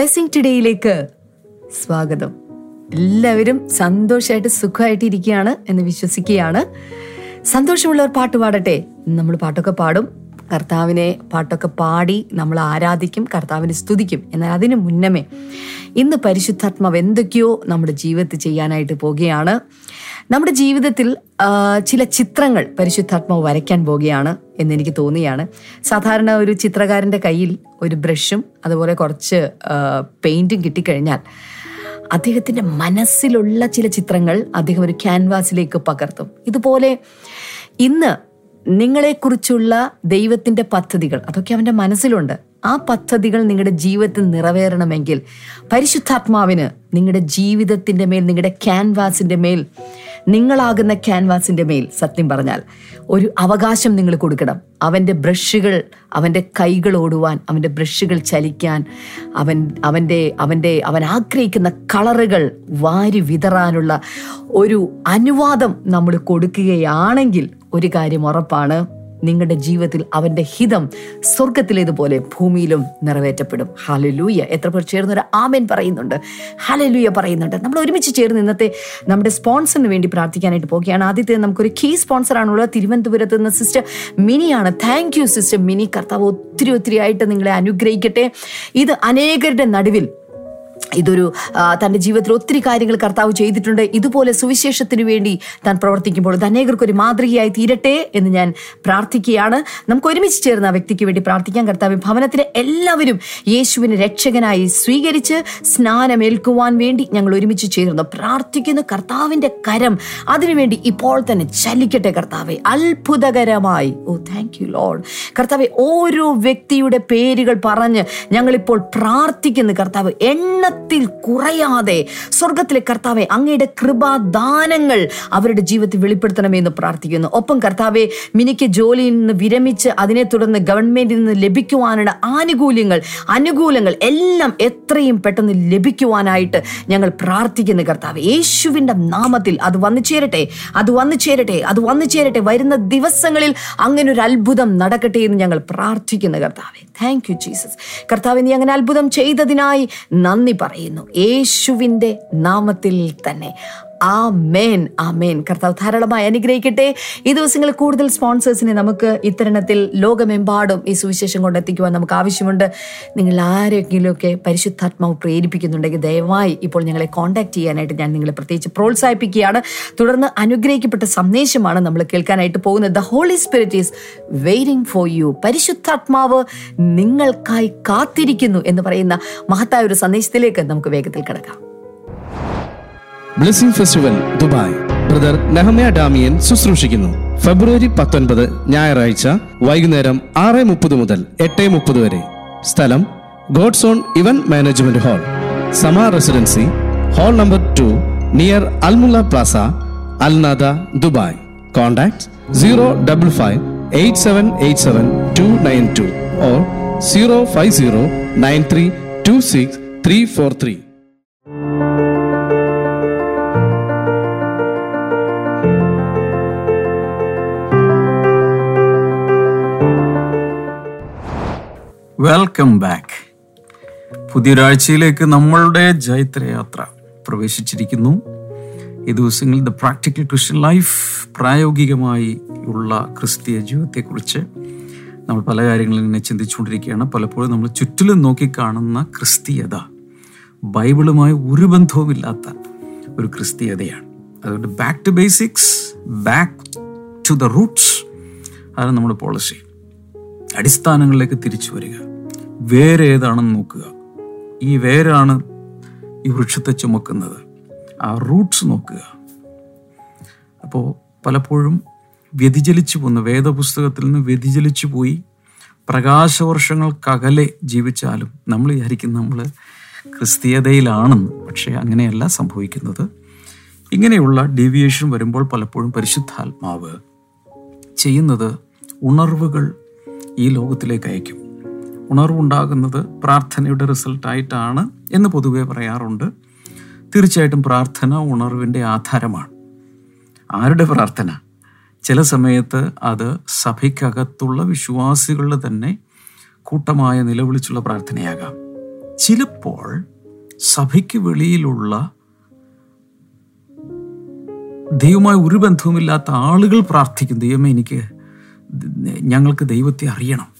Blessing ടുഡേയിലേക്ക് സ്വാഗതം. എല്ലാവരും സന്തോഷമായിട്ട് സുഖമായിട്ട് ഇരിക്കുകയാണ് എന്ന് വിശ്വസിക്കുകയാണ്. സന്തോഷമുള്ളവർ പാട്ട് പാടട്ടെ. നമ്മൾ പാട്ടൊക്കെ പാടും. കർത്താവിനെ പാട്ടൊക്കെ പാടി നമ്മൾ ആരാധിക്കും കർത്താവിനെ സ്തുതിക്കും. എന്നാൽ അതിനു മുന്നമേ ഇന്ന് പരിശുദ്ധാത്മാവ് എന്തൊക്കെയോ നമ്മുടെ ജീവിതത്തിൽ ചെയ്യാനായിട്ട് പോവുകയാണ്. നമ്മുടെ ജീവിതത്തിൽ ചില ചിത്രങ്ങൾ പരിശുദ്ധാത്മാവ് വരയ്ക്കാൻ പോവുകയാണ് എന്നെനിക്ക് തോന്നിയാണ്. സാധാരണ ഒരു ചിത്രകാരന്റെ കയ്യിൽ ഒരു ബ്രഷും അതുപോലെ കുറച്ച് പെയിന്റും കിട്ടിക്കഴിഞ്ഞാൽ അദ്ദേഹത്തിന്റെ മനസ്സിലുള്ള ചില ചിത്രങ്ങൾ അദ്ദേഹം ഒരു ക്യാൻവാസിലേക്ക് പകർത്തും. ഇതുപോലെ ഇന്ന് നിങ്ങളെക്കുറിച്ചുള്ള ദൈവത്തിന്റെ പദ്ധതികൾ അതൊക്കെ അവന്റെ മനസ്സിലുണ്ട്. ആ പദ്ധതികൾ നിങ്ങളുടെ ജീവിതത്തിൽ നിറവേറണമെങ്കിൽ പരിശുദ്ധാത്മാവിന് നിങ്ങളുടെ ജീവിതത്തിന്റെ മേൽ നിങ്ങളുടെ ക്യാൻവാസിന്റെ മേൽ നിങ്ങളാകുന്ന ക്യാൻവാസിന്റെ മേൽ സത്യം പറഞ്ഞാൽ ഒരു അവകാശം നിങ്ങൾ കൊടുക്കണം. അവന്റെ ബ്രഷുകൾ അവന്റെ കൈകൾ ഓടുവാൻ അവന്റെ ബ്രഷുകൾ ചലിക്കാൻ അവൻ അവന്റെ അവന്റെ അവൻ ആഗ്രഹിക്കുന്ന കളറുകൾ വാരി വിതറാനുള്ള ഒരു അനുവാദം നമ്മൾ കൊടുക്കുകയാണെങ്കിൽ ഒരു കാര്യം ഉറപ്പാണ്. നിങ്ങളുടെ ജീവിതത്തിൽ അവന്റെ ഹിതം സ്വർഗത്തിലേതുപോലെ ഭൂമിയിലും നിറവേറ്റപ്പെടും. ഹലലൂയ എത്ര പേർ ചേർന്ന് ഒരു ആമേൻ പറയുന്നുണ്ട്. ഹലലൂയ പറയുന്നുണ്ട്. നമ്മൾ ഒരുമിച്ച് ചേർന്ന് ഇന്നത്തെ നമ്മുടെ സ്പോൺസറിന് വേണ്ടി പ്രാർത്ഥിക്കാനായിട്ട് പോവുകയാണ്. ആദ്യത്തെ നമുക്കൊരു കീ സ്പോൺസറാണുള്ളത് തിരുവനന്തപുരത്ത് നിന്ന് sister മിനിയാണ്. Thank you sister Mini. കർത്താവ് ഒത്തിരി ഒത്തിരി ആയിട്ട് നിങ്ങളെ അനുഗ്രഹിക്കട്ടെ. ഇത് അനേകരുടെ നടുവിൽ ഇതൊരു തന്റെ ജീവിതത്തിൽ ഒത്തിരി കാര്യങ്ങൾ കർത്താവ് ചെയ്തിട്ടുണ്ട്. ഇതുപോലെ സുവിശേഷത്തിന് വേണ്ടി താൻ പ്രവർത്തിക്കുമ്പോൾ ഇത് ഒരു മാതൃകയായി തീരട്ടെ എന്ന് ഞാൻ പ്രാർത്ഥിക്കുകയാണ്. നമുക്ക് ഒരുമിച്ച് ചേർന്ന ആ വ്യക്തിക്ക് വേണ്ടി പ്രാർത്ഥിക്കാൻ കർത്താവ് ഭവനത്തിലെ എല്ലാവരും യേശുവിനെ രക്ഷകനായി സ്വീകരിച്ച് സ്നാനമേൽക്കുവാൻ വേണ്ടി ഞങ്ങൾ ഒരുമിച്ച് ചേർന്ന്. പ്രാർത്ഥിക്കുന്നു കർത്താവിന്റെ കരം അതിനുവേണ്ടി ഇപ്പോൾ തന്നെ ചലിക്കട്ടെ കർത്താവെ. അത്ഭുതകരമായി. ഓ താങ്ക് യു ലോഡ് കർത്താവെ ഓരോ വ്യക്തിയുടെ പേരുകൾ പറഞ്ഞ് ഞങ്ങളിപ്പോൾ പ്രാർത്ഥിക്കുന്നു കർത്താവ്. എണ്ണത്തിൽ കുറയാതെ സ്വർഗത്തിലെ കർത്താവെ അങ്ങയുടെ കൃപാദാനങ്ങൾ അവരുടെ ജീവിതത്തിൽ വെളിപ്പെടുത്തണമെന്ന് പ്രാർത്ഥിക്കുന്നു. ഒപ്പം കർത്താവെ മിനിക്ക് ജോലിയിൽ നിന്ന് വിരമിച്ച് അതിനെ തുടർന്ന് ഗവൺമെന്റിൽ നിന്ന് ലഭിക്കുവാനുള്ള ആനുകൂല്യങ്ങൾ അനുകൂലങ്ങൾ എല്ലാം എത്രയും പെട്ടെന്ന് ലഭിക്കുവാനായിട്ട് ഞങ്ങൾ പ്രാർത്ഥിക്കുന്നു കർത്താവ്. യേശുവിന്റെ നാമത്തിൽ അത് വന്നു ചേരട്ടെ അത് വന്നു ചേരട്ടെ അത് വന്നു ചേരട്ടെ. വരുന്ന ദിവസങ്ങളിൽ അങ്ങനെ ഒരു അത്ഭുതം നടക്കട്ടെ എന്ന് ഞങ്ങൾ പ്രാർത്ഥിക്കുന്നു കർത്താവെ. താങ്ക് യു ജീസസ് കർത്താവ് നീ അങ്ങനെ അത്ഭുതം ചെയ്തതിനായി നന്ദി പറയുന്നു. യേശുവിന്റെ നാമത്തിൽ തന്നെ. ആ മേൻ ആ മേൻ കർത്താവ് ധാരാളമായി അനുഗ്രഹിക്കട്ടെ. ഈ ദിവസങ്ങളിൽ കൂടുതൽ സ്പോൺസേഴ്സിനെ നമുക്ക് ഇത്തരണത്തിൽ ലോകമെമ്പാടും ഈ സുവിശേഷം കൊണ്ടെത്തിക്കുവാൻ നമുക്ക് ആവശ്യമുണ്ട്. നിങ്ങൾ ആരെങ്കിലുമൊക്കെ പരിശുദ്ധാത്മാവ് പ്രേരിപ്പിക്കുന്നുണ്ടെങ്കിൽ ദയവായി ഇപ്പോൾ ഞങ്ങളെ കോൺടാക്ട് ചെയ്യാനായിട്ട് ഞാൻ നിങ്ങളെ പ്രത്യേകിച്ച് പ്രോത്സാഹിപ്പിക്കുകയാണ്. തുടർന്ന് അനുഗ്രഹിക്കപ്പെട്ട സന്ദേശമാണ് നമ്മൾ കേൾക്കാനായിട്ട് പോകുന്നത്. The Holy Spirit is waiting for you പരിശുദ്ധാത്മാവ് നിങ്ങൾക്കായി കാത്തിരിക്കുന്നു എന്ന് പറയുന്ന മഹത്തായ ഒരു സന്ദേശത്തിലേക്ക് നമുക്ക് വേഗത്തിൽ കിടക്കാം. Blessing festival Dubai. Brother Nehemiah Damian ശുശ്രൂഷിക്കുന്നു. ഫെബ്രുവരി പത്തൊൻപത് ഞായറാഴ്ച വൈകുന്നേരം ആറ് മുപ്പത് മുതൽ എട്ട് മുപ്പത് വരെ. സ്ഥലം God's own event management hall. Sama residency hall number two near Al Mulla plaza Al Nahda Dubai. Contact zero double five eight seven eight seven two nine two or zero five zero nine three two six three four three. Welcome back പുതിയൊരാഴ്ചയിലേക്ക് നമ്മളുടെ ജൈത്രയാത്ര പ്രവേശിച്ചിരിക്കുന്നു. ഈ ദിവസങ്ങളിൽ the practical Christian life പ്രായോഗികമായി ഉള്ള ക്രിസ്തീയ ജീവിതത്തെക്കുറിച്ച് നമ്മൾ പല കാര്യങ്ങളിൽ ഇങ്ങനെ ചിന്തിച്ചുകൊണ്ടിരിക്കുകയാണ്. പലപ്പോഴും നമ്മൾ ചുറ്റിലും നോക്കിക്കാണുന്ന ക്രിസ്തീയത ബൈബിളുമായി ഒരു ബന്ധവുമില്ലാത്ത ഒരു ക്രിസ്തീയതയാണ്. അതുകൊണ്ട് back to basics back to the roots അതാണ് നമ്മുടെ പോളിസി അടിസ്ഥാനങ്ങളിലേക്ക് തിരിച്ചു വരിക. വേര് ഏതാണെന്ന് നോക്കുക. ഈ വേരാണ് ഈ വൃക്ഷത്തെ ചുമക്കുന്നത്. ആ റൂട്ട്സ് നോക്കുക. അപ്പോൾ പലപ്പോഴും വ്യതിചലിച്ചു പോകുന്ന വേദപുസ്തകത്തിൽ നിന്ന് വ്യതിചലിച്ചു പോയി പ്രകാശവർഷങ്ങൾക്കകലെ ജീവിച്ചാലും നമ്മൾ വിചാരിക്കും നമ്മൾ ക്രിസ്തീയതയിലാണെന്ന്. പക്ഷേ അങ്ങനെയല്ല സംഭവിക്കുന്നത്. ഇങ്ങനെയുള്ള ഡീവിയേഷൻ വരുമ്പോൾ പലപ്പോഴും പരിശുദ്ധാത്മാവ് ചെയ്യുന്നത് ഉണർവുകൾ ഈ ലോകത്തിലേക്ക് അയക്കും ഉണർവുണ്ടാകുന്നത് പ്രാർത്ഥനയുടെ റിസൾട്ടായിട്ടാണ് എന്ന് പൊതുവെ പറയാറുണ്ട്. തീർച്ചയായിട്ടും പ്രാർത്ഥന ഉണർവിന്റെ ആധാരമാണ്. ആരുടെ പ്രാർത്ഥന? ചില സമയത്ത് അത് സഭയ്ക്കകത്തുള്ള വിശ്വാസികളുടെ തന്നെ കൂട്ടമായ നിലവിളിച്ചുള്ള പ്രാർത്ഥനയാകാം. ചിലപ്പോൾ സഭയ്ക്ക് വെളിയിലുള്ള ദൈവമായി ഒരു ബന്ധവുമില്ലാത്ത ആളുകൾ പ്രാർത്ഥിക്കും. ദൈവമേ എനിക്ക് ഞങ്ങൾക്ക് ദൈവത്തെ അറിയണം.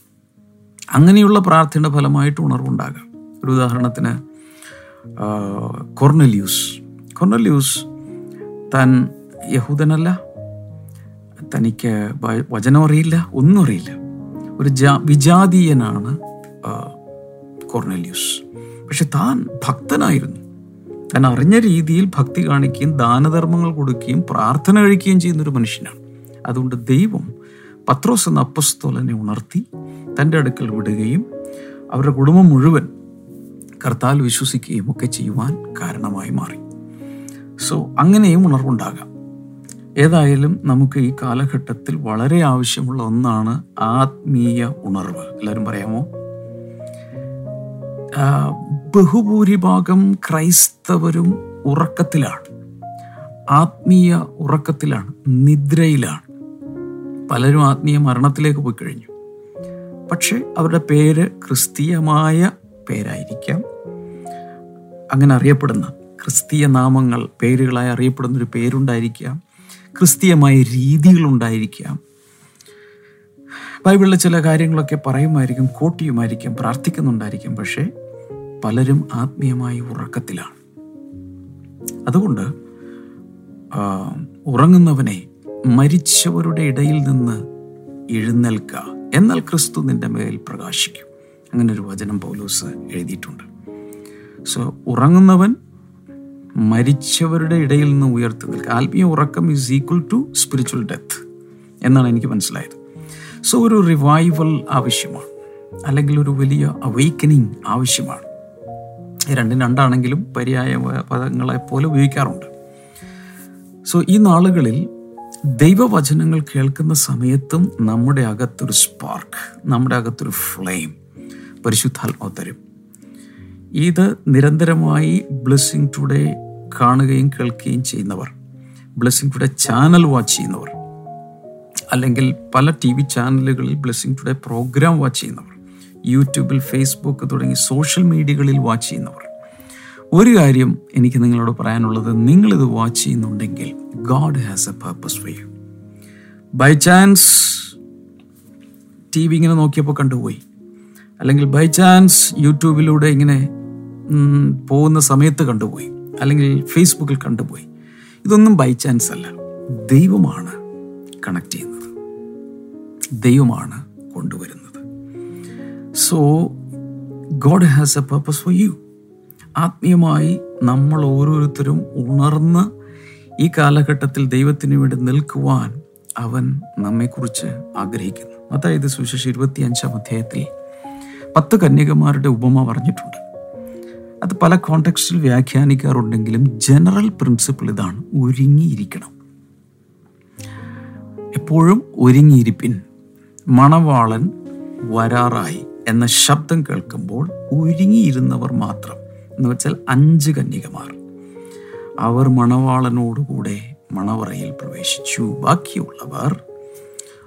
അങ്ങനെയുള്ള പ്രാർത്ഥനയുടെ ഫലമായിട്ട് ഉണർവുണ്ടാകാം. ഒരു ഉദാഹരണത്തിന് കൊർണല്യൂസ്. കൊർണലിയൂസ് താൻ യഹൂദനല്ല തനിക്ക് വചനം അറിയില്ല ഒന്നും അറിയില്ല. ഒരു ജാ വിജാതീയനാണ് കൊർണലിയൂസ്. പക്ഷെ താൻ ഭക്തനായിരുന്നു. താൻ അറിഞ്ഞ രീതിയിൽ ഭക്തി കാണിക്കുകയും ദാനധർമ്മങ്ങൾ കൊടുക്കുകയും പ്രാർത്ഥന കഴിക്കുകയും ചെയ്യുന്നൊരു മനുഷ്യനാണ്. അതുകൊണ്ട് ദൈവം പത്രോസ് എന്ന അപ്പസ്തോലനെ ഉണർത്തി തന്റെ അടുക്കൽ വിടുകയും അവരുടെ കുടുംബം മുഴുവൻ കർത്താൽ വിശ്വസിക്കുകയും ഒക്കെ ചെയ്യുവാൻ കാരണമായി മാറി. സോ അങ്ങനെയും ഉണർവുണ്ടാകാം. ഏതായാലും നമുക്ക് ഈ കാലഘട്ടത്തിൽ വളരെ ആവശ്യമുള്ള ഒന്നാണ് ആത്മീയ ഉണർവ്. എല്ലാവരും പറയാമോ? ബഹുഭൂരിഭാഗം ക്രൈസ്തവരും ഉറക്കത്തിലാണ്. ആത്മീയ ഉറക്കത്തിലാണ് നിദ്രയിലാണ്. പലരും ആത്മീയ മരണത്തിലേക്ക് പോയി കഴിഞ്ഞു. പക്ഷെ അവരുടെ പേര് ക്രിസ്തീയമായ പേരായിരിക്കാം. അങ്ങനെ അറിയപ്പെടുന്ന ക്രിസ്തീയ നാമങ്ങൾ പേരുകളായി അറിയപ്പെടുന്ന ഒരു പേരുണ്ടായിരിക്കാം. ക്രിസ്തീയമായ രീതികളുണ്ടായിരിക്കാം ബൈബിളിലെ ചില കാര്യങ്ങളൊക്കെ പറയുമായിരിക്കും കോട്ടിയുമായിരിക്കും പ്രാർത്ഥിക്കുന്നുണ്ടായിരിക്കും പക്ഷേ പലരും ആത്മീയമായി ഉറക്കത്തിലാണ്. അതുകൊണ്ട് ഉറങ്ങുന്നവനെ മരിച്ചവരുടെ ഇടയിൽ നിന്ന് എഴുന്നേൽക്ക എന്നാൽ ക്രിസ്തു നിന്റെ മേൽ പ്രകാശിക്കും. അങ്ങനെ ഒരു വചനം പൗലോസ് എഴുതിയിട്ടുണ്ട്. സോ ഉറങ്ങുന്നവൻ മരിച്ചവരുടെ ഇടയിൽ നിന്ന് ഉയർത്തി നിൽക്കുക ആത്മീയ ഉറക്കം is equal to spiritual death എന്നാണ് എനിക്ക് മനസ്സിലായത്. സോ ഒരു റിവൈവൽ ആവശ്യമാണ്. അല്ലെങ്കിൽ ഒരു വലിയ അവേക്കനിങ് ആവശ്യമാണ്. രണ്ടും രണ്ടാണെങ്കിലും പര്യായ പദങ്ങളെ പോലെ ഉപയോഗിക്കാറുണ്ട്. സോ ഈ നാളുകളിൽ ദൈവവചനങ്ങൾ കേൾക്കുന്ന സമയത്തും നമ്മുടെ അകത്തൊരു സ്പാർക്ക് നമ്മുടെ അകത്തൊരു ഫ്ലെയിം പരിശുദ്ധാത്മാവ് തരും. ഇത് നിരന്തരമായി ബ്ലെസ്സിങ് ടുഡേ കാണുകയും കേൾക്കുകയും ചെയ്യുന്നവർ ബ്ലെസ്സിങ് ടുഡേ ചാനൽ വാച്ച് ചെയ്യുന്നവർ അല്ലെങ്കിൽ പല ടി വി ചാനലുകളിൽ ബ്ലെസ്സിങ് ടുഡേ പ്രോഗ്രാം വാച്ച് ചെയ്യുന്നവർ യൂട്യൂബിൽ ഫേസ്ബുക്ക് തുടങ്ങി സോഷ്യൽ മീഡിയകളിൽ വാച്ച് ചെയ്യുന്നവർ ഒരു കാര്യം എനിക്ക് നിങ്ങളോട് പറയാനുള്ളത്. നിങ്ങളിത് വാച്ച് ചെയ്യുന്നുണ്ടെങ്കിൽ God has a purpose for you by chance T V ഇങ്ങനെ നോക്കിയപ്പോൾ കണ്ടുപോയി. അല്ലെങ്കിൽ ബൈ ചാൻസ് യൂട്യൂബിലൂടെ ഇങ്ങനെ പോകുന്ന സമയത്ത് കണ്ടുപോയി. അല്ലെങ്കിൽ ഫേസ്ബുക്കിൽ കണ്ടുപോയി. ഇതൊന്നും ബൈ ചാൻസ് അല്ല. ദൈവമാണ് കണക്ട് ചെയ്യുന്നത്. ദൈവമാണ് കൊണ്ടുവരുന്നത്. So God has a purpose for you ആത്മീയമായി നമ്മൾ ഓരോരുത്തരും ഉണർന്ന് ഈ കാലഘട്ടത്തിൽ ദൈവത്തിന് വേണ്ടി നിൽക്കുവാൻ അവൻ നമ്മെക്കുറിച്ച് ആഗ്രഹിക്കുന്നു. അതായത് സുശേഷ ഇരുപത്തി അഞ്ചാം അധ്യായത്തിൽ പത്ത് കന്യകമാരുടെ ഉപമ പറഞ്ഞിട്ടുണ്ട്. അത് പല കോണ്ടെക്സ്റ്റിൽ വ്യാഖ്യാനിക്കാറുണ്ടെങ്കിലും ജനറൽ പ്രിൻസിപ്പിൾ ഇതാണ് ഒരുങ്ങിയിരിക്കണം. എപ്പോഴും ഒരുങ്ങിയിരിപ്പിൻ. മണവാളൻ വരാറായി എന്ന ശബ്ദം കേൾക്കുമ്പോൾ ഒരുങ്ങിയിരുന്നവർ മാത്രം. എന്ന് വെച്ചാൽ അഞ്ച് കന്യകമാർ. അവർ മണവാളനോടുകൂടെ മണവറയിൽ പ്രവേശിച്ചു. ബാക്കിയുള്ളവർ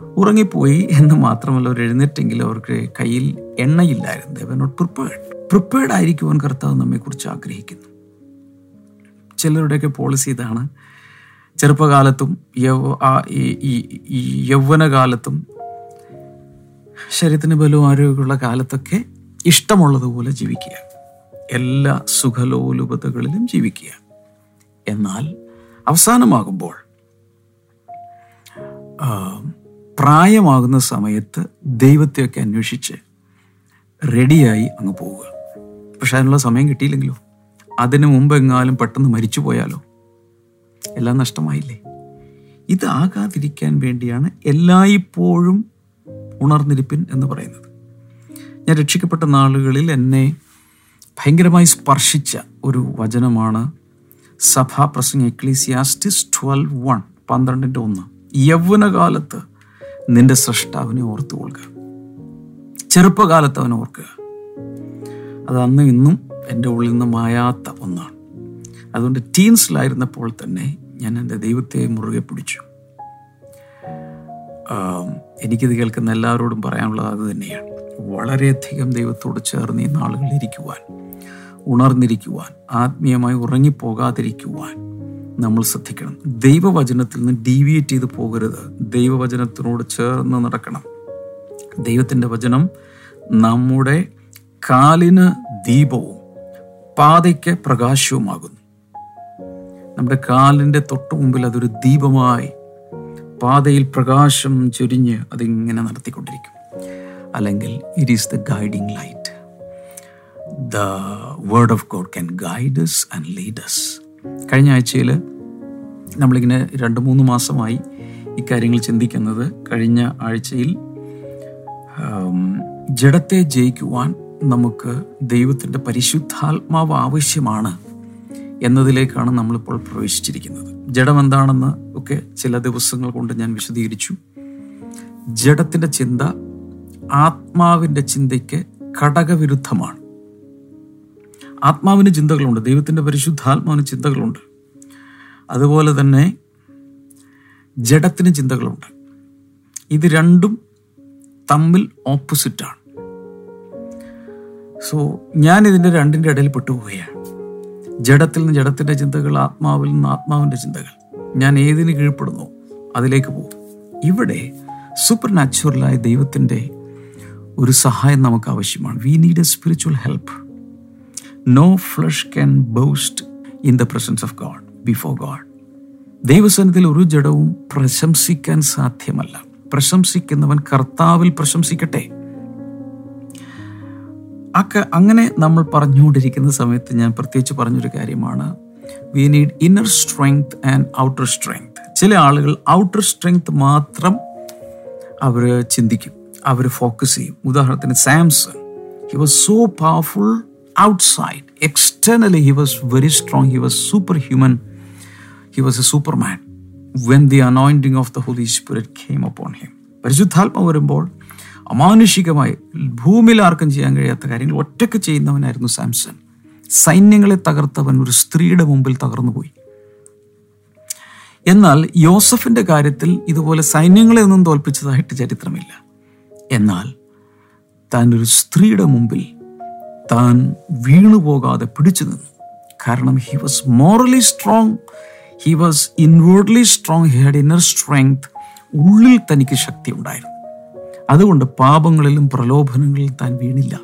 ഉറങ്ങിപ്പോയി എന്ന് മാത്രമല്ല അവർ എഴുന്നേറ്റെങ്കിൽ അവർക്ക് കയ്യിൽ എണ്ണയില്ലായിരുന്നു. ദേവൻ നോട്ട് പ്രിപ്പേർഡ് പ്രിപ്പേർഡ് ആയിരിക്കുവാൻ കർത്താവ് നമ്മെക്കുറിച്ച് ആഗ്രഹിക്കുന്നു. ചിലരുടെയൊക്കെ പോളിസി ഇതാണ്. ചെറുപ്പകാലത്തും യൗവനകാലത്തും ശരീരത്തിന് ബലവും ആരോഗ്യമുള്ള കാലത്തൊക്കെ ഇഷ്ടമുള്ളതുപോലെ ജീവിക്കുക. എല്ലാ സുഖലോലുപതകളിലും ജീവിക്കുക. എന്നാൽ അവസാനമാകുമ്പോൾ പ്രായമാകുന്ന സമയത്ത് ദൈവത്തെയൊക്കെ അന്വേഷിച്ച് റെഡിയായി അങ്ങ് പോവുക. പക്ഷെ അതിനുള്ള സമയം കിട്ടിയില്ലെങ്കിലോ? അതിനു മുമ്പെങ്ങാലും പെട്ടെന്ന് മരിച്ചു പോയാലോ? എല്ലാം നഷ്ടമായില്ലേ? ഇതാകാതിരിക്കാൻ വേണ്ടിയാണ് എല്ലായ്പ്പോഴും ഉണർന്നിരിപ്പിൻ എന്ന് പറയുന്നത്. ഞാൻ രക്ഷിക്കപ്പെട്ട നാളുകളിൽ എന്നെ ഭയങ്കരമായി സ്പർശിച്ച ഒരു വചനമാണ് സഭാപ്രസംഗ എക്ലീസിയാസ്റ്റിസ് ട്വൽവ് വൺ പന്ത്രണ്ടിന്റെ ഒന്ന്. യൗവനകാലത്ത് നിന്റെ സൃഷ്ടാവിനെ ഓർത്തു കൊള്ളുക ചെറുപ്പകാലത്ത് അവനെ ഓർക്കുക. അത് അന്ന് ഇന്നും എന്റെ ഉള്ളിൽ നിന്ന് മായാത്ത ഒന്നാണ്. അതുകൊണ്ട് ടീൻസിലായിരുന്നപ്പോൾ തന്നെ ഞാൻ എന്റെ ദൈവത്തെ മുറുകെ പിടിച്ചു. എനിക്കിത് കേൾക്കുന്ന എല്ലാവരോടും പറയാനുള്ളത് അത് തന്നെയാണ്. വളരെയധികം ദൈവത്തോട് ചേർന്ന് ഈ നാളുകളിൽ ഇരിക്കുവാൻ ഉണർന്നിരിക്കുവാൻ ആത്മീയമായി ഉറങ്ങിപ്പോകാതിരിക്കുവാൻ നമ്മൾ ശ്രദ്ധിക്കണം. ദൈവവചനത്തിൽ നിന്ന് ഡീവിയേറ്റ് ചെയ്ത് പോകരുത്. ദൈവവചനത്തിനോട് ചേർന്ന് നടക്കണം. ദൈവത്തിന്റെ വചനം നമ്മുടെ കാലിന് ദീപവും പാതയ്ക്ക് പ്രകാശവുമാകുന്നു. നമ്മുടെ കാലിന്റെ തൊട്ട് മുമ്പിൽ അതൊരു ദീപമായി പാതയിൽ പ്രകാശം ചൊരിഞ്ഞ് അതിങ്ങനെ നടത്തിക്കൊണ്ടിരിക്കും. അല്ലെങ്കിൽ it is the guiding light the word of God can guides and leads കഴിഞ്ഞ ആഴ്ചയിൽ നമ്മളിങ്ങനെ രണ്ട് മൂന്ന് മാസമായി ഇക്കാര്യങ്ങൾ ചിന്തിക്കുന്നത്. കഴിഞ്ഞ ആഴ്ചയിൽ ജഡത്തെ ജയിക്കുവാൻ നമുക്ക് ദൈവത്തിന്റെ പരിശുദ്ധാത്മാവ് ആവശ്യമാണ് എന്നതിലേക്കാണ് നമ്മളിപ്പോൾ പ്രവേശിച്ചിരിക്കുന്നത്. ജഡം എന്താണെന്ന് ഒക്കെ ചില ദിവസങ്ങൾ കൊണ്ട് ഞാൻ വിശദീകരിച്ചു. ജഡത്തിന്റെ ചിന്ത ആത്മാവിന്റെ ചിന്തയ്ക്ക് ഘടകവിരുദ്ധമാണ്. ആത്മാവിന് ചിന്തകളുണ്ട്. ദൈവത്തിന്റെ പരിശുദ്ധാത്മാവിന് ചിന്തകളുണ്ട്. അതുപോലെ തന്നെ ജഡത്തിന് ചിന്തകളുണ്ട്. ഇത് രണ്ടും തമ്മിൽ ഓപ്പോസിറ്റാണ് സോ ഞാൻ ഇതിന്റെ രണ്ടിന്റെ ഇടയിൽ പെട്ടുപോവുകയാണ്. ജഡത്തിൽ നിന്ന് ജഡത്തിന്റെ ചിന്തകൾ ആത്മാവിൽ നിന്ന് ആത്മാവിന്റെ ചിന്തകൾ. ഞാൻ ഏതിന് കീഴ്പ്പെടുന്നു അതിലേക്ക് പോകും. ഇവിടെ സൂപ്പർ നാച്ചുറലായ ദൈവത്തിന്റെ ഒരു സഹായം നമുക്ക് ആവശ്യമാണ്. We need a spiritual help no flesh can boast in the presence of God before God ദൈവസനത്തിൽ ഒരു ജഡവും പ്രശംസിക്കാൻ സാധ്യമല്ല. പ്രശംസിക്കുന്നവൻ കർത്താവിൽ പ്രശംസിക്കട്ടെ. അക്ക അങ്ങനെ നമ്മൾ പറഞ്ഞുകൊണ്ടിരിക്കുന്ന സമയത്ത് ഞാൻ പ്രത്യേകിച്ച് പറഞ്ഞൊരു കാര്യമാണ്. We need inner strength and outer strength ചില ആളുകൾ ഔട്ടർ സ്ട്രെങ്ത് മാത്രം അവർ ചിന്തിക്കും അവർ ഫോക്കസ് ചെയ്യും. ഉദാഹരണത്തിന് Samson he was so powerful outside Externally, he was very strong. He was superhuman. He was a superman when the anointing of the Holy Spirit came upon him. പരിശുദ്ധാത്മ വരുമ്പോൾ അമാനുഷികമായി ഭൂമിയിൽ ആർക്കും ചെയ്യാൻ കഴിയാത്ത കാര്യങ്ങൾ ഒറ്റയ്ക്ക് ചെയ്യുന്നവനായിരുന്നു സാംസൺ സൈന്യങ്ങളെ തകർത്തവൻ ഒരു സ്ത്രീയുടെ മുമ്പിൽ തകർന്നുപോയി എന്നാൽ യോസഫിന്റെ കാര്യത്തിൽ ഇതുപോലെ സൈന്യങ്ങളെ ഒന്നും തോൽപ്പിച്ചതായിട്ട് ചരിത്രമില്ല എന്നാൽ താൻ ഒരു സ്ത്രീയുടെ മുമ്പിൽ താൻ വീണുപോകാതെ പിടിച്ചു നിന്നു. കാരണം he was morally strong he was inwardly strong he had inner strength ഉള്ളിൽ തനിക്ക് ശക്തി ഉണ്ടായിരുന്നു. അതുകൊണ്ട് പാപങ്ങളിലും പ്രലോഭനങ്ങളിലും താൻ വീണില്ല.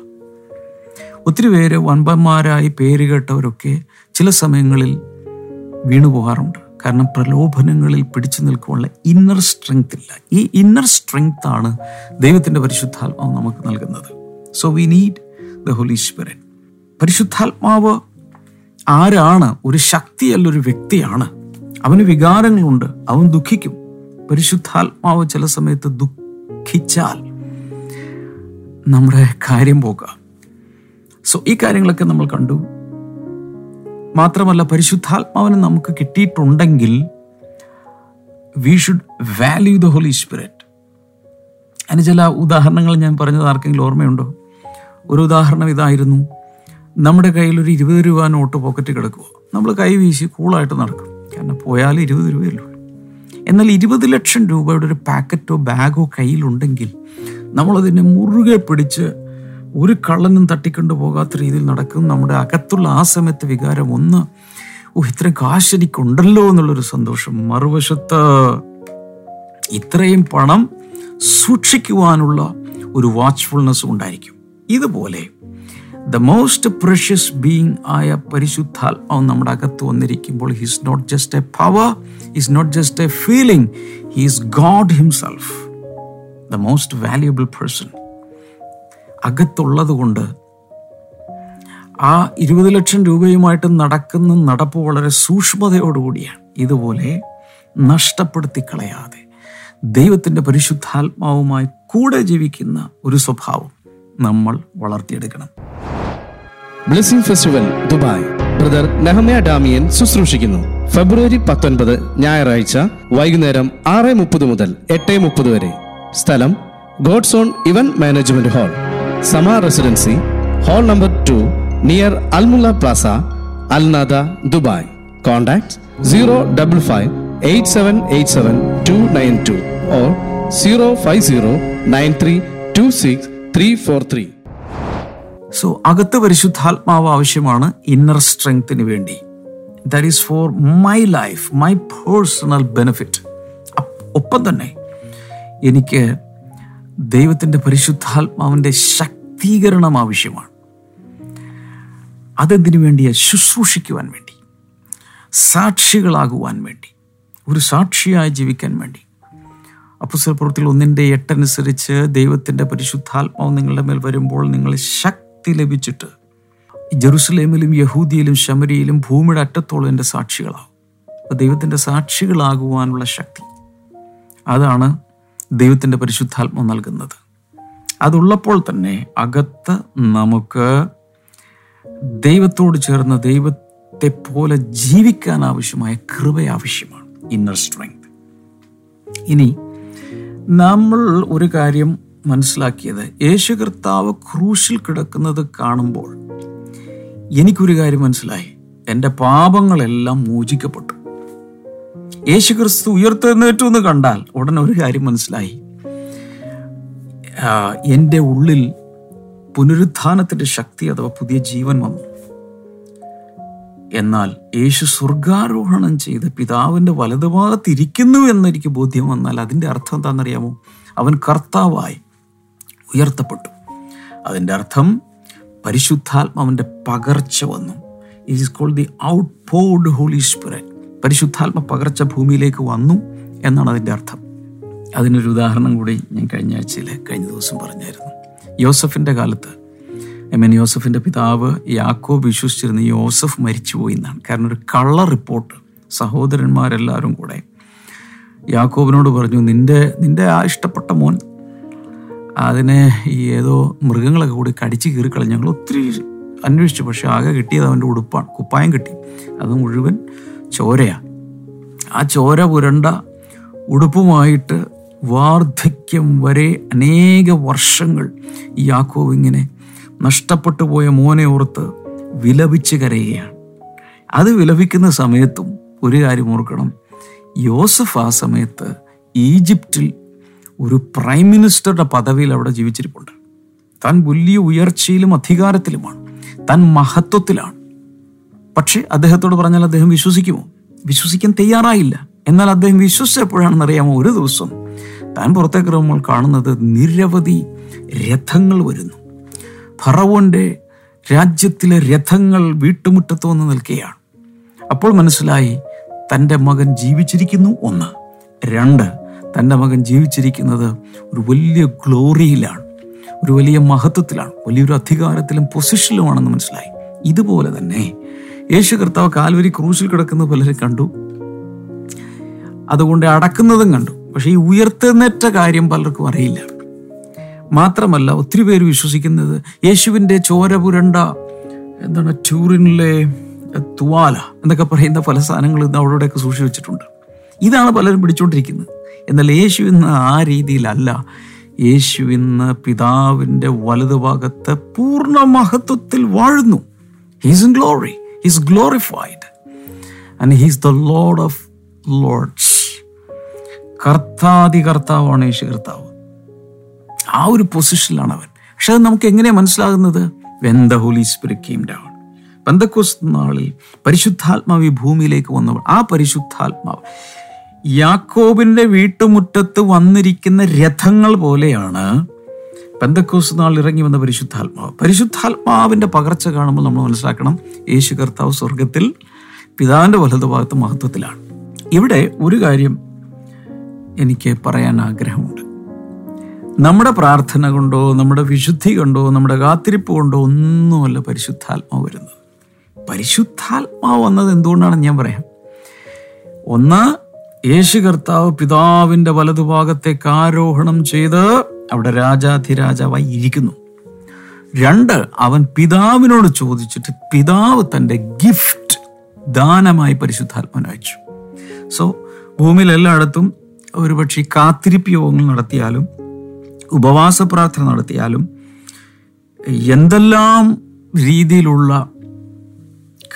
ഒത്തിരി പേര് വൻപന്മാരായി പേര് കേട്ടവരൊക്കെ ചില സമയങ്ങളിൽ വീണുപോകാറുണ്ട് കാരണം പ്രലോഭനങ്ങളിൽ പിടിച്ചു നിൽക്കുവാനുള്ള ഇന്നർ സ്ട്രെങ്ത് ഇല്ല. ഈ ഇന്നർ സ്ട്രെങ്ത് ആണ് ദൈവത്തിന്റെ പരിശുദ്ധാത്മാവ് നമുക്ക് നൽകുന്നത്. So we need the Holy Spirit. പരിശുദ്ധാത്മാവ് ആരാണ്? ഒരു ശക്തിയല്ല ഒരു വ്യക്തിയാണ്. അവന് വികാരങ്ങളുണ്ട് അവൻ ദുഃഖിക്കും. പരിശുദ്ധാത്മാവ് ചില സമയത്ത് ദുഃഖിച്ചാൽ നമ്മുടെ കാര്യം പോകാം. സോ ഈ കാര്യങ്ങളൊക്കെ നമ്മൾ കണ്ടു. മാത്രമല്ല പരിശുദ്ധാത്മാവിനെ നമുക്ക് കിട്ടിയിട്ടുണ്ടെങ്കിൽ we should value the Holy Spirit അതിന് ചില ഉദാഹരണങ്ങൾ ഞാൻ പറഞ്ഞത് ആർക്കെങ്കിലും ഓർമ്മയുണ്ടോ? ഒരു ഉദാഹരണം ഇതായിരുന്നു. നമ്മുടെ കയ്യിൽ ഒരു ഇരുപത് രൂപ നോട്ട് പോക്കറ്റ് കിടക്കുക. നമ്മൾ കൈ വീശി കൂളായിട്ട് നടക്കും. കാരണം പോയാൽ ഇരുപത് രൂപയല്ലോ എന്നാൽ ഇരുപത് ലക്ഷം രൂപയുടെ ഒരു പാക്കറ്റോ ബാഗോ കയ്യിലുണ്ടെങ്കിൽ നമ്മളതിനെ മുറുകെ പിടിച്ച് ഒരു കള്ളനും തട്ടിക്കൊണ്ടു പോകാത്ത രീതിയിൽ നടക്കും. നമ്മുടെ അകത്തുള്ള ആ സമയത്ത് വികാരം ഒന്ന് ഓ ഇത്രയും കാശ് എനിക്കുണ്ടല്ലോ എന്നുള്ളൊരു സന്തോഷം. മറുവശത്ത് ഇത്രയും പണം സൂക്ഷിക്കുവാനുള്ള ഒരു വാച്ച്ഫുൾനെസ് ഉണ്ടായിരിക്കും. ഇതുപോലെ ദ മോസ്റ്റ് പ്രഷ്യസ് ബീങ് ആയ പരിശുദ്ധാത്മാവ് നമ്മുടെ അകത്ത് വന്നിരിക്കുമ്പോൾ he's not just a power he's not just a feeling he's God himself the most valuable person അകത്തുള്ളത് കൊണ്ട് ആ ഇരുപത് ലക്ഷം രൂപയുമായിട്ട് നടക്കുന്ന നടപ്പ് വളരെ സൂക്ഷ്മതയോടുകൂടിയാണ്. ഇതുപോലെ നഷ്ടപ്പെടുത്തി കളയാതെ ദൈവത്തിന്റെ പരിശുദ്ധാത്മാവുമായി കൂടെ ജീവിക്കുന്ന ഒരു സ്വഭാവം. നമ്മൾ വളർത്തിയെടുക്കണം. Blessing festival Dubai. Brother Nehemiah Damian ശുശ്രൂഷിക്കുന്നു. ഫെബ്രുവരി പത്തൊൻപത് ഞായറാഴ്ച വൈകുന്നേരം ആറ് മുപ്പത് മുതൽ എട്ട് മുപ്പത് വരെ. സ്ഥലം God's own event management hall. Sama residency hall number two near Al Mulla plaza Al Nahda Dubai. Contact zero double five eight seven eight seven two nine two or zero five zero nine three two six three four three so അകത്ത് പരിശുദ്ധാത്മാവ് ആവശ്യമാണ് inner സ്ട്രെങ്ത്തിന് വേണ്ടി. That is for my life my personal benefit ഒപ്പം തന്നെ എനിക്ക് ദൈവത്തിന്റെ പരിശുദ്ധാത്മാവിന്റെ ശക്തീകരണം ആവശ്യമാണ്. അതെന്തിനു വേണ്ടിയാ ശുശ്രൂഷിക്കുവാൻ വേണ്ടി. സാക്ഷികളാകുവാൻ വേണ്ടി. ഒരു സാക്ഷിയായി ജീവിക്കാൻ വേണ്ടി. അപ്പുസ്തല പ്രവൃത്തികൾ ഒന്നിന്റെ എട്ടനുസരിച്ച് ദൈവത്തിന്റെ പരിശുദ്ധാത്മാവ് നിങ്ങളുടെ മേൽ വരുമ്പോൾ നിങ്ങൾ ശക്തി ലഭിച്ചിട്ട് ജെറുസലേമിലും യഹൂദിയിലും ശമരിയിലും ഭൂമിയുടെ അറ്റത്തോളം എന്റെ സാക്ഷികളാവും. അപ്പോൾ ദൈവത്തിന്റെ സാക്ഷികളാകുവാനുള്ള ശക്തി. അതാണ് ദൈവത്തിന്റെ പരിശുദ്ധാത്മാവ് നൽകുന്നത്. അതുള്ളപ്പോൾ തന്നെ അകത്ത് നമുക്ക് ദൈവത്തോട് ചേർന്ന് ദൈവത്തെ പോലെ ജീവിക്കാൻ ആവശ്യമായ കൃപ ആവശ്യമാണ്. ഇന്നർ സ്ട്രെങ്ത് ഇനി നമ്മൾ ഒരു കാര്യം മനസ്സിലാക്കിയത്. യേശു കർത്താവ് ക്രൂശിൽ കിടക്കുന്നത് കാണുമ്പോൾ എനിക്കൊരു കാര്യം മനസ്സിലായി. എന്റെ പാപങ്ങളെല്ലാം മോചിക്കപ്പെട്ടു. യേശു ക്രിസ്തു ഉയർത്തെഴുന്നേറ്റു എന്ന് കണ്ടാൽ ഉടനെ ഒരു കാര്യം മനസ്സിലായി. എന്റെ ഉള്ളിൽ പുനരുത്ഥാനത്തിന്റെ ശക്തി അഥവാ പുതിയ ജീവൻ വന്നു. എന്നാൽ യേശു സ്വർഗാരോഹണം ചെയ്ത് പിതാവിന്റെ വലതുഭാഗത്തിരിക്കുന്നു എന്നെനിക്ക് ബോധ്യം വന്നാൽ അതിന്റെ അർത്ഥം എന്താണെന്നറിയാമോ? അവൻ കർത്താവായി ഉയർത്തപ്പെട്ടു. അതിന്റെ അർത്ഥം പരിശുദ്ധാത്മാവിന്റെ പകർച്ച വന്നു. It is called the outpoured Holy പരിശുദ്ധാത്മ പകർച്ച ഭൂമിയിലേക്ക് വന്നു എന്നാണ് അതിന്റെ അർത്ഥം. അതിനൊരു ഉദാഹരണം കൂടി ഞാൻ കഴിഞ്ഞ ആഴ്ചയിൽ കഴിഞ്ഞ ദിവസം പറഞ്ഞായിരുന്നു. യോസഫിന്റെ കാലത്ത് ഐ എൻ യോസഫിന്റെ പിതാവ് യാക്കോബ് വിശ്വസിച്ചിരുന്ന യോസഫ് മരിച്ചുപോയി എന്നാണ്. കാരണം ഒരു കള്ള റിപ്പോർട്ട്. സഹോദരന്മാരെല്ലാവരും കൂടെ. യാക്കോബിനോട് പറഞ്ഞു നിന്റെ നിന്റെ ആ ഇഷ്ടപ്പെട്ട മോൻ അതിനെ ഈ ഏതോ മൃഗങ്ങളൊക്കെ കൂടി കടിച്ച് കീറിക്കളഞ്ഞു ഞങ്ങൾ ഒത്തിരി അന്വേഷിച്ചു. പക്ഷെ ആകെ കിട്ടിയത് അവന്റെ ഉടുപ്പാണ്. കുപ്പായം കിട്ടി. അത് മുഴുവൻ ചോരയാണ് ആ ചോര പുരണ്ട ഉടുപ്പുമായിട്ട് വാർദ്ധക്യം വരെ അനേക വർഷങ്ങൾ ഈ യാക്കോവ് ഇങ്ങനെ നഷ്ടപ്പെട്ടു പോയ മോനെ ഓർത്ത് വിലപിച്ച് കരയുകയാണ്. അത് വിലപിക്കുന്ന സമയത്തും ഒരു കാര്യം ഓർക്കണം. യോസഫ് ആ സമയത്ത് ഈജിപ്തിൽ ഒരു പ്രൈം മിനിസ്റ്ററുടെ പദവിയിൽ അവിടെ ജീവിച്ചിരിപ്പുണ്ട്. താൻ വലിയ ഉയർച്ചയിലും അധികാരത്തിലുമാണ്. താൻ മഹത്വത്തിലാണ്. പക്ഷേ അദ്ദേഹത്തോട് പറഞ്ഞാൽ അദ്ദേഹം വിശ്വസിക്കുമോ? വിശ്വസിക്കാൻ തയ്യാറായില്ല. എന്നാൽ അദ്ദേഹം വിശ്വസിച്ചപ്പോഴാണെന്ന് അറിയാമോ? ഒരു ദിവസം താൻ പുറത്തേക്ക് ഇറങ്ങുമ്പോൾ കാണുന്നത് നിരവധി രഥങ്ങൾ വരുന്നു. ഫറവോന്റെ രാജ്യത്തിലെ രഥങ്ങൾ വീട്ടുമുറ്റത്ത് വന്ന് നിൽക്കുകയാണ്. അപ്പോൾ മനസ്സിലായി തന്റെ മകൻ ജീവിച്ചിരിക്കുന്നു ഒന്ന്. രണ്ട് തന്റെ മകൻ ജീവിച്ചിരിക്കുന്നത് ഒരു വലിയ ഗ്ലോറിയിലാണ്. ഒരു വലിയ മഹത്വത്തിലാണ്. വലിയൊരു അധികാരത്തിലും പൊസിഷനിലുമാണെന്ന് മനസ്സിലായി. ഇതുപോലെ തന്നെ യേശു കർത്താവ് കാൽവരി ക്രൂശിൽ കിടക്കുന്ന പലരും കണ്ടു. അതുകൊണ്ട് അടക്കുന്നതും കണ്ടു. പക്ഷേ ഈ ഉയർത്തെഴുന്നേറ്റ കാര്യം പലർക്കും അറിയില്ല. മാത്രമല്ല ഒത്തിരി പേര് വിശ്വസിക്കുന്നത് യേശുവിന്റെ ചോര പുരണ്ട എന്താണ് ട്യൂറിനിലെ തുവാല എന്നൊക്കെ പറയുന്ന പല സാധനങ്ങൾ ഇന്ന് അവിടെയൊക്കെ സൂക്ഷിച്ചു വെച്ചിട്ടുണ്ട്. ഇതാണ് പലരും പിടിച്ചുകൊണ്ടിരിക്കുന്നത്. എന്നാൽ യേശു ഇന്ന് ആ രീതിയിലല്ല. യേശു ഇന്ന് പിതാവിന്റെ വലതുഭാഗത്ത് പൂർണ മഹത്വത്തിൽ വാഴുന്നു. He's in glory he's glorified and he's the Lord of lords കർത്താതി കർത്താവാണ് യേശു കർത്താവ്. ആ ഒരു പൊസിഷനിലാണ് അവൻ. പക്ഷെ അത് നമുക്ക് എങ്ങനെയാണ് മനസ്സിലാകുന്നത്? When the the Holy Spirit came down Pentecost നാളിൽ പരിശുദ്ധാത്മാവ് ഈ ഭൂമിയിലേക്ക് വന്നപ്പോൾ ആ പരിശുദ്ധാത്മാവ് യാക്കോബിന്റെ വീട്ടുമുറ്റത്ത് വന്നിരിക്കുന്ന രഥങ്ങൾ പോലെയാണ് പെന്തക്കോസ് നാൾ ഇറങ്ങി വന്ന പരിശുദ്ധാത്മാവ്. പരിശുദ്ധാത്മാവിന്റെ പകർച്ച കാണുമ്പോൾ നമ്മൾ മനസ്സിലാക്കണം യേശു കർത്താവ് സ്വർഗത്തിൽ പിതാവിന്റെ വലതുഭാഗത്ത് മഹത്വത്തിലാണ്. ഇവിടെ ഒരു കാര്യം എനിക്ക് പറയാൻ ആഗ്രഹമുണ്ട്. നമ്മുടെ പ്രാർത്ഥന കൊണ്ടോ നമ്മുടെ വിശുദ്ധി കൊണ്ടോ നമ്മുടെ കാത്തിരിപ്പ് കൊണ്ടോ ഒന്നുമല്ല പരിശുദ്ധാത്മാവ് വരുന്നത്. പരിശുദ്ധാത്മാവ് വന്നത് എന്തുകൊണ്ടാണെന്ന് ഞാൻ പറയാം? ഒന്ന് യേശു കർത്താവ് പിതാവിന്റെ വലതുഭാഗത്തേക്ക് ആരോഹണം ചെയ്ത് അവിടെ രാജാധിരാജാവായി ഇരിക്കുന്നു. രണ്ട് അവൻ പിതാവിനോട് ചോദിച്ചിട്ട് പിതാവ് തന്റെ ഗിഫ്റ്റ് ദാനമായി പരിശുദ്ധാത്മാവ് അയച്ചു. സോ ഭൂമിയിൽ എല്ലായിടത്തും ഒരുപക്ഷെ കാത്തിരിപ്പ് യോഗങ്ങൾ നടത്തിയാലും ഉപവാസ പ്രാർത്ഥന നടത്തിയാലും എന്തെല്ലാം രീതിയിലുള്ള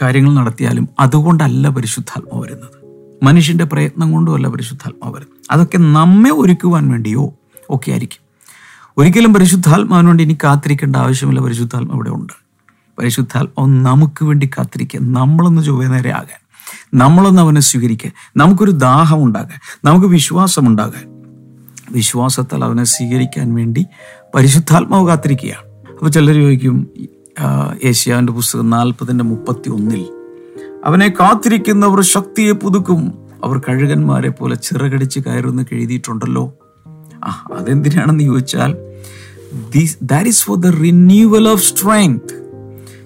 കാര്യങ്ങൾ നടത്തിയാലും അതുകൊണ്ടല്ല പരിശുദ്ധാത്മാവ് വരുന്നത്. മനുഷ്യന്റെ പ്രയത്നം കൊണ്ടുമല്ല പരിശുദ്ധാത്മാവ് വരുന്നത്. അതൊക്കെ നമ്മെ ഒരുക്കുവാൻ വേണ്ടിയോ ഒക്കെ ആയിരിക്കും. ഒരിക്കലും പരിശുദ്ധാത്മാവിന് വേണ്ടി ഇനി കാത്തിരിക്കേണ്ട ആവശ്യമില്ല. പരിശുദ്ധാത്മ ഇവിടെ ഉണ്ട്. പരിശുദ്ധാത്മാവ് നമുക്ക് വേണ്ടി കാത്തിരിക്കുക. നമ്മളൊന്ന് ചൊവ്വേ നേരെ ആകാൻ. നമ്മളൊന്ന് അവനെ സ്വീകരിക്കുക നമുക്കൊരു ദാഹം ഉണ്ടാകാൻ. നമുക്ക് വിശ്വാസം ഉണ്ടാകാൻ. വിശ്വാസത്താൽ അവനെ സ്വീകരിക്കാൻ വേണ്ടി പരിശുദ്ധാത്മാവ് കാത്തിരിക്കുകയാണ്. അപ്പോൾ ചിലർ ചോദിക്കും ഏഷ്യാവിന്റെ പുസ്തകം നാൽപ്പതിന്റെ മുപ്പത്തി ഒന്നിൽ അവനെ കാത്തിരിക്കുന്നവർ ശക്തിയെ പുതുക്കും. അവർ കഴുകന്മാരെ പോലെ ചിറകടിച്ച് കയറുന്ന് എഴുതിയിട്ടുണ്ടല്ലോ. ആ അതെന്തിനാണെന്ന് ചോദിച്ചാൽ that is for the renewal of strength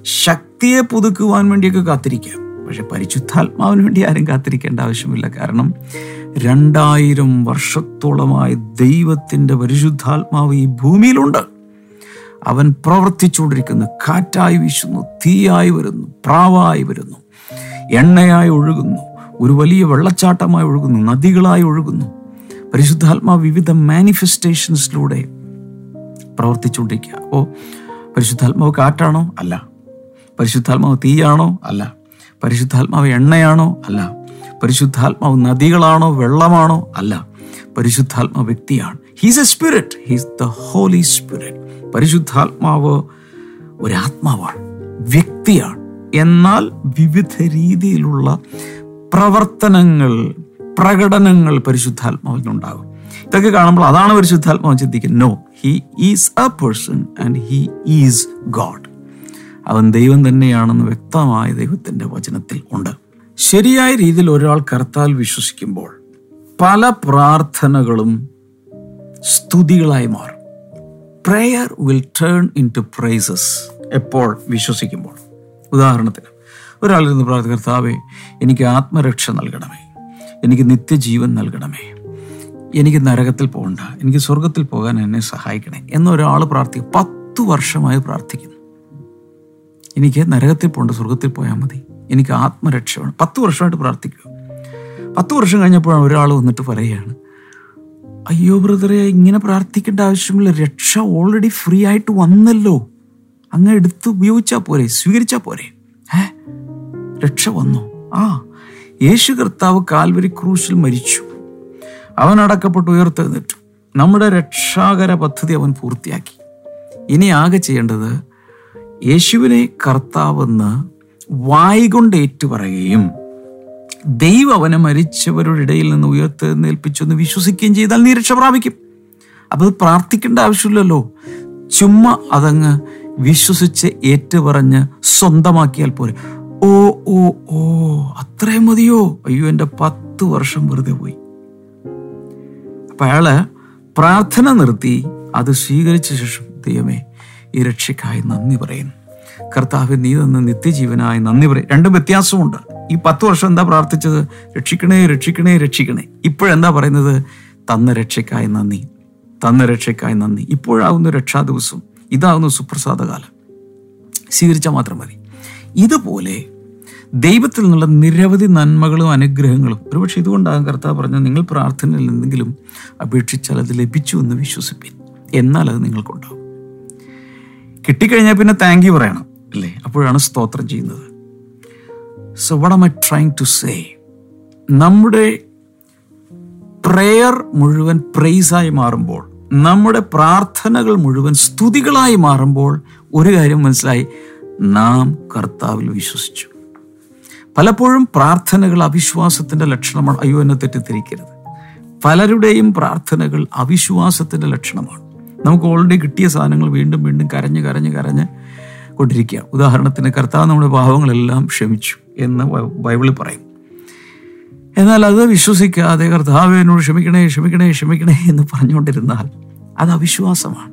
ശക്തിയെ പുതുക്കുവാൻ വേണ്ടിയൊക്കെ കാത്തിരിക്കാം. പക്ഷെ പരിശുദ്ധാത്മാവിന് വേണ്ടി ആരും കാത്തിരിക്കേണ്ട ആവശ്യമില്ല. കാരണം രണ്ടായിരം വർഷത്തോളമായി ദൈവത്തിന്റെ പരിശുദ്ധാത്മാവ് ഈ ഭൂമിയിലുണ്ട്. അവൻ പ്രവർത്തിച്ചുകൊണ്ടിരിക്കുന്നു. കാറ്റായി വീശുന്നു തീയായി വരുന്നു പ്രാവായി വരുന്നു എണ്ണയായി ഒഴുകുന്നു ഒരു വലിയ വെള്ളച്ചാട്ടമായി ഒഴുകുന്നു നദികളായി ഒഴുകുന്നു. പരിശുദ്ധാത്മാവ് വിവിധ മാനിഫെസ്റ്റേഷൻസിലൂടെ പ്രവർത്തിച്ചുകൊണ്ടിരിക്കുക. അപ്പോൾ പരിശുദ്ധാത്മാവ് കാറ്റാണോ? അല്ല. പരിശുദ്ധാത്മാവ് തീയാണോ? അല്ല. പരിശുദ്ധാത്മാവ് എണ്ണയാണോ? അല്ല. പരിശുദ്ധാത്മാവ് നദികളാണോ വെള്ളമാണോ? അല്ല. പരിശുദ്ധാത്മാവ് വ്യക്തിയാണ്. He's a spirit he's the Holy Spirit പരിശുദ്ധാത്മാവ് ഒരാത്മാവാണ്. വ്യക്തിയാണ്. എന്നാൽ വിവിധ രീതിയിലുള്ള പ്രവർത്തനങ്ങൾ പ്രകടനങ്ങൾ പരിശുദ്ധാത്മാവിൽ ഉണ്ടാകും ഇതൊക്കെ കാണുമ്പോൾ അതാണ് പരിശുദ്ധാത്മാവ് ചിന്തിക്കുന്നത് no he is a person and he is God അവൻ ദൈവം തന്നെയാണെന്ന് വ്യക്തമായ ദൈവത്തിന്റെ വചനത്തിൽ ഉണ്ട്. ശരിയായ രീതിയിൽ ഒരാൾ കർത്താൽ വിശ്വസിക്കുമ്പോൾ പല പ്രാർത്ഥനകളും സ്തുതികളായി മാറും. Prayer will turn into praises എപ്പോൾ വിശ്വസിക്കുമ്പോൾ. ഉദാഹരണത്തിന് ഒരാളിരുന്ന് പ്രാർത്ഥന കർത്താവേ എനിക്ക് ആത്മരക്ഷ നൽകണമേ. എനിക്ക് നിത്യജീവൻ നൽകണമേ. എനിക്ക് നരകത്തിൽ പോകണ്ട. എനിക്ക് സ്വർഗത്തിൽ പോകാൻ എന്നെ സഹായിക്കണേ. എന്നൊരാൾ പ്രാർത്ഥിക്കും. പത്തു വർഷമായി പ്രാർത്ഥിക്കുന്നു. എനിക്ക് നരകത്തിൽ പോകണ്ട സ്വർഗത്തിൽ പോയാൽ മതി. എനിക്ക് ആത്മരക്ഷ വേണം പത്ത് വർഷമായിട്ട് പ്രാർത്ഥിക്കുക. പത്ത് വർഷം കഴിഞ്ഞപ്പോഴാണ് ഒരാൾ വന്നിട്ട് പറയുകയാണ് അയ്യോ ബ്രദറെ ഇങ്ങനെ പ്രാർത്ഥിക്കേണ്ട ആവശ്യമില്ല. രക്ഷ ഓൾറെഡി ഫ്രീ ആയിട്ട് വന്നല്ലോ. അങ്ങ് എടുത്ത് ഉപയോഗിച്ചാൽ പോരെ സ്വീകരിച്ചാൽ പോരെ. ഏ? രക്ഷ വന്നു? ആ യേശു കർത്താവ് കാൽവരി ക്രൂശിൽ മരിച്ചു. അവൻ അടക്കപ്പെട്ട് ഉയർത്തെഴുന്നേറ്റു. നമ്മുടെ രക്ഷാകര പദ്ധതി അവൻ പൂർത്തിയാക്കി. ഇനി ആകെ ചെയ്യേണ്ടത് യേശുവിനെ കർത്താവെന്ന് വായികൊണ്ട് ഏറ്റുപറയുകയും ദൈവം അവനെ മരിച്ചവരുടെ ഇടയിൽ നിന്ന് ഉയർത്തെഴുന്നേൽപ്പിച്ചെന്ന് വിശ്വസിക്കുകയും ചെയ്താൽ നീ രക്ഷ പ്രാപിക്കും. അപ്പൊ അത് പ്രാർത്ഥിക്കേണ്ട ആവശ്യമില്ലല്ലോ. ചുമ്മാ അതങ്ങ് വിശ്വസിച്ച് ഏറ്റുപറഞ്ഞ് സ്വന്തമാക്കിയാൽ പോരെ. ഓ ഓ ഓ അത്രയും മതിയോ? അയ്യോ എന്റെ പത്ത് വർഷം വെറുതെ പോയി. അപ്പൊ അയാൾ പ്രാർത്ഥന നിർത്തി അത് സ്വീകരിച്ച ശേഷം ദൈവമേ ഈ രക്ഷയ്ക്കായി നന്ദി പറയുന്നു. കർത്താവ് നീ തന്ന നിത്യജീവനായി നന്ദി പറയും. രണ്ടും വ്യത്യാസമുണ്ട്. ഈ പത്ത് വർഷം എന്താ പ്രാർത്ഥിച്ചത്? രക്ഷിക്കണേ രക്ഷിക്കണേ രക്ഷിക്കണേ. ഇപ്പോഴെന്താ പറയുന്നത്? തന്ന രക്ഷയ്ക്കായി നന്ദി. തന്ന രക്ഷയ്ക്കായി നന്ദി. ഇപ്പോഴാവുന്ന രക്ഷാ ദിവസം ഇതാകുന്നു സുപ്രസാദകാലം സ്വീകരിച്ചാൽ മാത്രം മതി. ഇതുപോലെ ദൈവത്തിൽ നിന്നുള്ള നിരവധി നന്മകളും അനുഗ്രഹങ്ങളും ഒരുപക്ഷെ ഇതുകൊണ്ടാകും കർത്താവ് പറഞ്ഞാൽ നിങ്ങൾ പ്രാർത്ഥനയിൽ എന്തെങ്കിലും അപേക്ഷിച്ചാൽ അത് ലഭിച്ചു എന്ന് വിശ്വസിപ്പിൻ. എന്നാൽ അത് നിങ്ങൾക്കുണ്ടാവും. കിട്ടിക്കഴിഞ്ഞാൽ പിന്നെ താങ്ക് യു പറയണം. അപ്പോഴാണ് സ്തോത്രം ചെയ്യുന്നത്. So what am I trying to say നമ്മുടെ പ്രേയർ മുഴുവൻ പ്രൈസായി മാറുമ്പോൾ നമ്മുടെ പ്രാർത്ഥനകൾ മുഴുവൻ സ്തുതികളായി മാറുമ്പോൾ ഒരു കാര്യം മനസ്സിലായി നാം കർത്താവിൽ വിശ്വസിച്ചു. പലപ്പോഴും പ്രാർത്ഥനകൾ അവിശ്വാസത്തിന്റെ ലക്ഷണമാണ്. അയ്യോ എന്നെ തെറ്റിദ്ധരിക്കരുത്. പലരുടെയും പ്രാർത്ഥനകൾ അവിശ്വാസത്തിന്റെ ലക്ഷണമാണ്. നമുക്ക് ഓൾറെഡി കിട്ടിയ സാധനങ്ങൾ വീണ്ടും വീണ്ടും കരഞ്ഞ് കരഞ്ഞ് കരഞ്ഞ് കൊണ്ടിരിക്കുക ഉദാഹരണത്തിന് കർത്താവ് നമ്മുടെ പാവങ്ങളെല്ലാം ക്ഷമിച്ചു എന്ന് ബൈബിളിൽ പറയും. എന്നാൽ അത് വിശ്വസിക്കാതെ കർത്താവ് എന്നോട് ക്ഷമിക്കണേ ക്ഷമിക്കണേ ക്ഷമിക്കണേ എന്ന് പറഞ്ഞുകൊണ്ടിരുന്നാൽ അത് അവിശ്വാസമാണ്.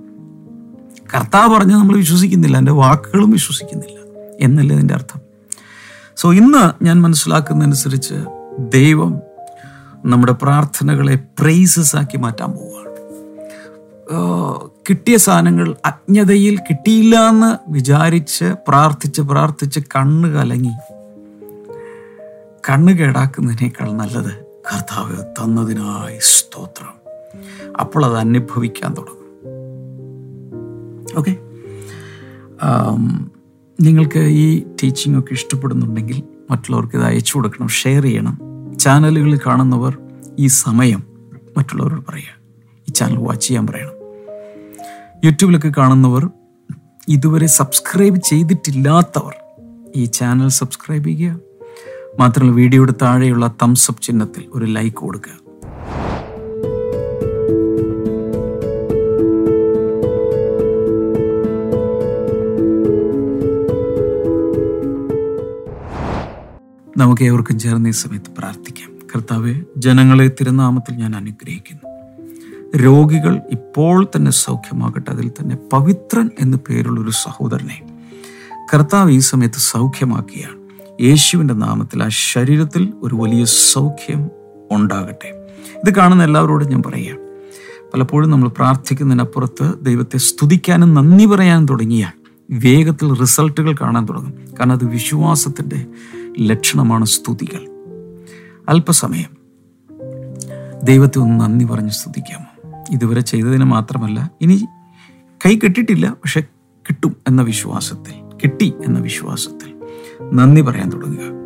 കർത്താവ് പറഞ്ഞ് നമ്മൾ വിശ്വസിക്കുന്നില്ല എന്റെ വാക്കുകളും വിശ്വസിക്കുന്നില്ല എന്നല്ലേ അതിന്റെ അർത്ഥം? സോ ഇന്ന് ഞാൻ മനസ്സിലാക്കുന്നതനുസരിച്ച് ദൈവം നമ്മുടെ പ്രാർത്ഥനകളെ പ്രൈസസ് ആക്കി മാറ്റാൻ പോവുകയാണ്. കിട്ടിയ സാധനങ്ങൾ അജ്ഞതയിൽ കിട്ടിയില്ല എന്ന് വിചാരിച്ച് പ്രാർത്ഥിച്ച് പ്രാർത്ഥിച്ച് കണ്ണ് കലങ്ങി. കണ്ണ് കേടാക്കുന്നതിനേക്കാൾ നല്ലത് കർത്താവ് തന്നതിനായി സ്തോത്രം. അപ്പോൾ അത് അനുഭവിക്കാൻ തുടങ്ങും. ഓക്കെ? നിങ്ങൾക്ക് ഈ ടീച്ചിങ് ഒക്കെ ഇഷ്ടപ്പെടുന്നുണ്ടെങ്കിൽ മറ്റുള്ളവർക്ക് ഇത് അയച്ചു കൊടുക്കണം ഷെയർ ചെയ്യണം. ചാനലുകളിൽ കാണുന്നവർ ഈ സമയം മറ്റുള്ളവരോട് പറയുക. ഈ ചാനൽ വാച്ച് ചെയ്യാൻ പറയണം. യൂട്യൂബിലൊക്കെ കാണുന്നവർ ഇതുവരെ സബ്സ്ക്രൈബ് ചെയ്തിട്ടില്ലാത്തവർ ഈ ചാനൽ സബ്സ്ക്രൈബ് ചെയ്യുക. മാത്രമല്ല വീഡിയോയുടെ താഴെയുള്ള തംസപ്പ് ചിഹ്നത്തിൽ ഒരു ലൈക്ക് കൊടുക്കുക. നമുക്ക് ഏവർക്കും ചേർന്ന് ഈ സമയത്ത് പ്രാർത്ഥിക്കാം. കർത്താവെ ജനങ്ങളെ തിരുനാമത്തിൽ ഞാൻ അനുഗ്രഹിക്കുന്നു. രോഗികൾ ഇപ്പോൾ തന്നെ സൗഖ്യമാകട്ടെ അതിൽ തന്നെ പവിത്രൻ എന്നു പേരുള്ള ഒരു സഹോദരനെ കർത്താവ് ഈ സമയത്ത് സൗഖ്യമാക്കിയാണ്. യേശുവിന്റെ നാമത്തിൽ ആ ശരീരത്തിൽ ഒരു വലിയ സൗഖ്യം ഉണ്ടാകട്ടെ. ഇത് കാണുന്ന എല്ലാവരോടും ഞാൻ പറയാം പലപ്പോഴും നമ്മൾ പ്രാർത്ഥിക്കുന്നതിനപ്പുറത്ത് ദൈവത്തെ സ്തുതിക്കാനും നന്ദി പറയാനും തുടങ്ങിയാൽ വേഗത്തിൽ റിസൾട്ടുകൾ കാണാൻ തുടങ്ങും. കാരണം അത് വിശ്വാസത്തിന്റെ ലക്ഷണമാണ് സ്തുതികൾ. അല്പസമയം ദൈവത്തെ ഒന്ന് നന്ദി പറഞ്ഞ് സ്തുതിക്കാമോ? ഇതുവരെ ചെയ്തതിന് മാത്രമല്ല ഇനി കൈ കെട്ടിട്ടില്ല പക്ഷെ കിട്ടും എന്ന വിശ്വാസത്തിൽ കിട്ടി എന്ന വിശ്വാസത്തിൽ നന്ദി പറയാൻ തുടങ്ങുക.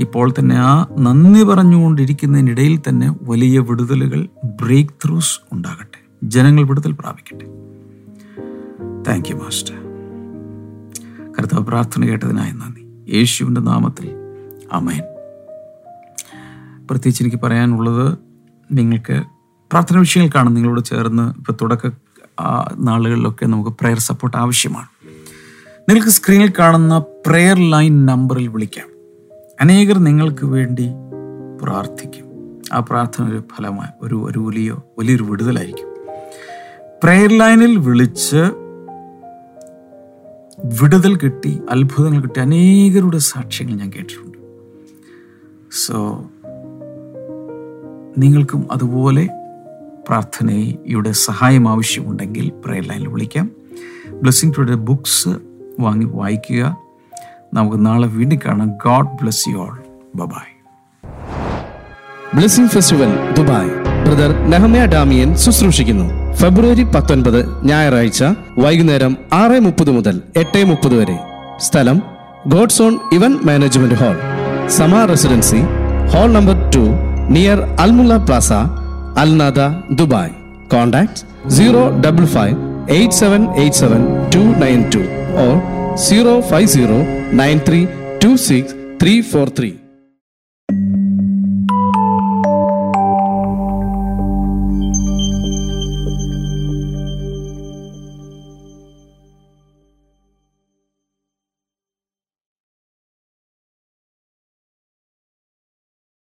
ഇപ്പോൾ തന്നെ ആ നന്ദി പറഞ്ഞുകൊണ്ടിരിക്കുന്നതിനിടയിൽ തന്നെ വലിയ വിടുതലുകൾ ബ്രേക്ക് ത്രൂസ് ഉണ്ടാകട്ടെ. ജനങ്ങൾ വിടുതൽ പ്രാപിക്കട്ടെ. താങ്ക് യു മാസ്റ്റർ കർത്താവ് പ്രാർത്ഥന കേട്ടതിനായി നന്ദി. യേശുവിന്റെ നാമത്തിൽ. അമയൻ പ്രത്യേകിച്ച് എനിക്ക് പറയാനുള്ളത് നിങ്ങൾക്ക് പ്രാർത്ഥന വിഷയങ്ങൾക്കാണ് നിങ്ങളോട് ചേർന്ന് ഇപ്പോൾ തുടക്ക നാളുകളിലൊക്കെ നമുക്ക് പ്രെയർ സപ്പോർട്ട് ആവശ്യമാണ്. നിങ്ങൾക്ക് സ്ക്രീനിൽ കാണുന്ന പ്രെയർ ലൈൻ നമ്പറിൽ വിളിക്കാം. അനേകർ നിങ്ങൾക്ക് വേണ്ടി പ്രാർത്ഥിക്കും. ആ പ്രാർത്ഥന ഒരു ഫലമായി ഒരു ഒരു വലിയ വലിയൊരു വിടുതലായിരിക്കും. പ്രെയർ ലൈനിൽ വിളിച്ച് വിടുതൽ കിട്ടി അത്ഭുതങ്ങൾ കിട്ടി അനേകരുടെ സാക്ഷ്യങ്ങൾ ഞാൻ കേട്ടിട്ടുണ്ട്. സോ നിങ്ങൾക്കും അതുപോലെ പ്രാർത്ഥനയുടെ സഹായം ആവശ്യമുണ്ടെങ്കിൽ പ്രയർ ലൈനിൽ വിളിക്കാം. ബ്ലെസ്സിങ് ടുഡേ ബുക്സ് വാങ്ങി വായിക്കുക. നമുക്ക് നാളെ വീണ്ടും കാണാം. God bless you all bye bye blessing festival Dubai brother Nehemiah Damian ശുശ്രൂഷിക്കുന്നു. ഫെബ്രുവരി പത്തൊൻപത് ഞായറാഴ്ച വൈകുന്നേരം ആറ് മുപ്പത് മുതൽ എട്ട് മുപ്പത് വരെ. സ്ഥലം God's own event management hall Sama residency hall number two near Al Mulla plaza Al Nahda Dubai. Contact zero double five eight seven eight seven two nine two or zero five zero nine three two six three four three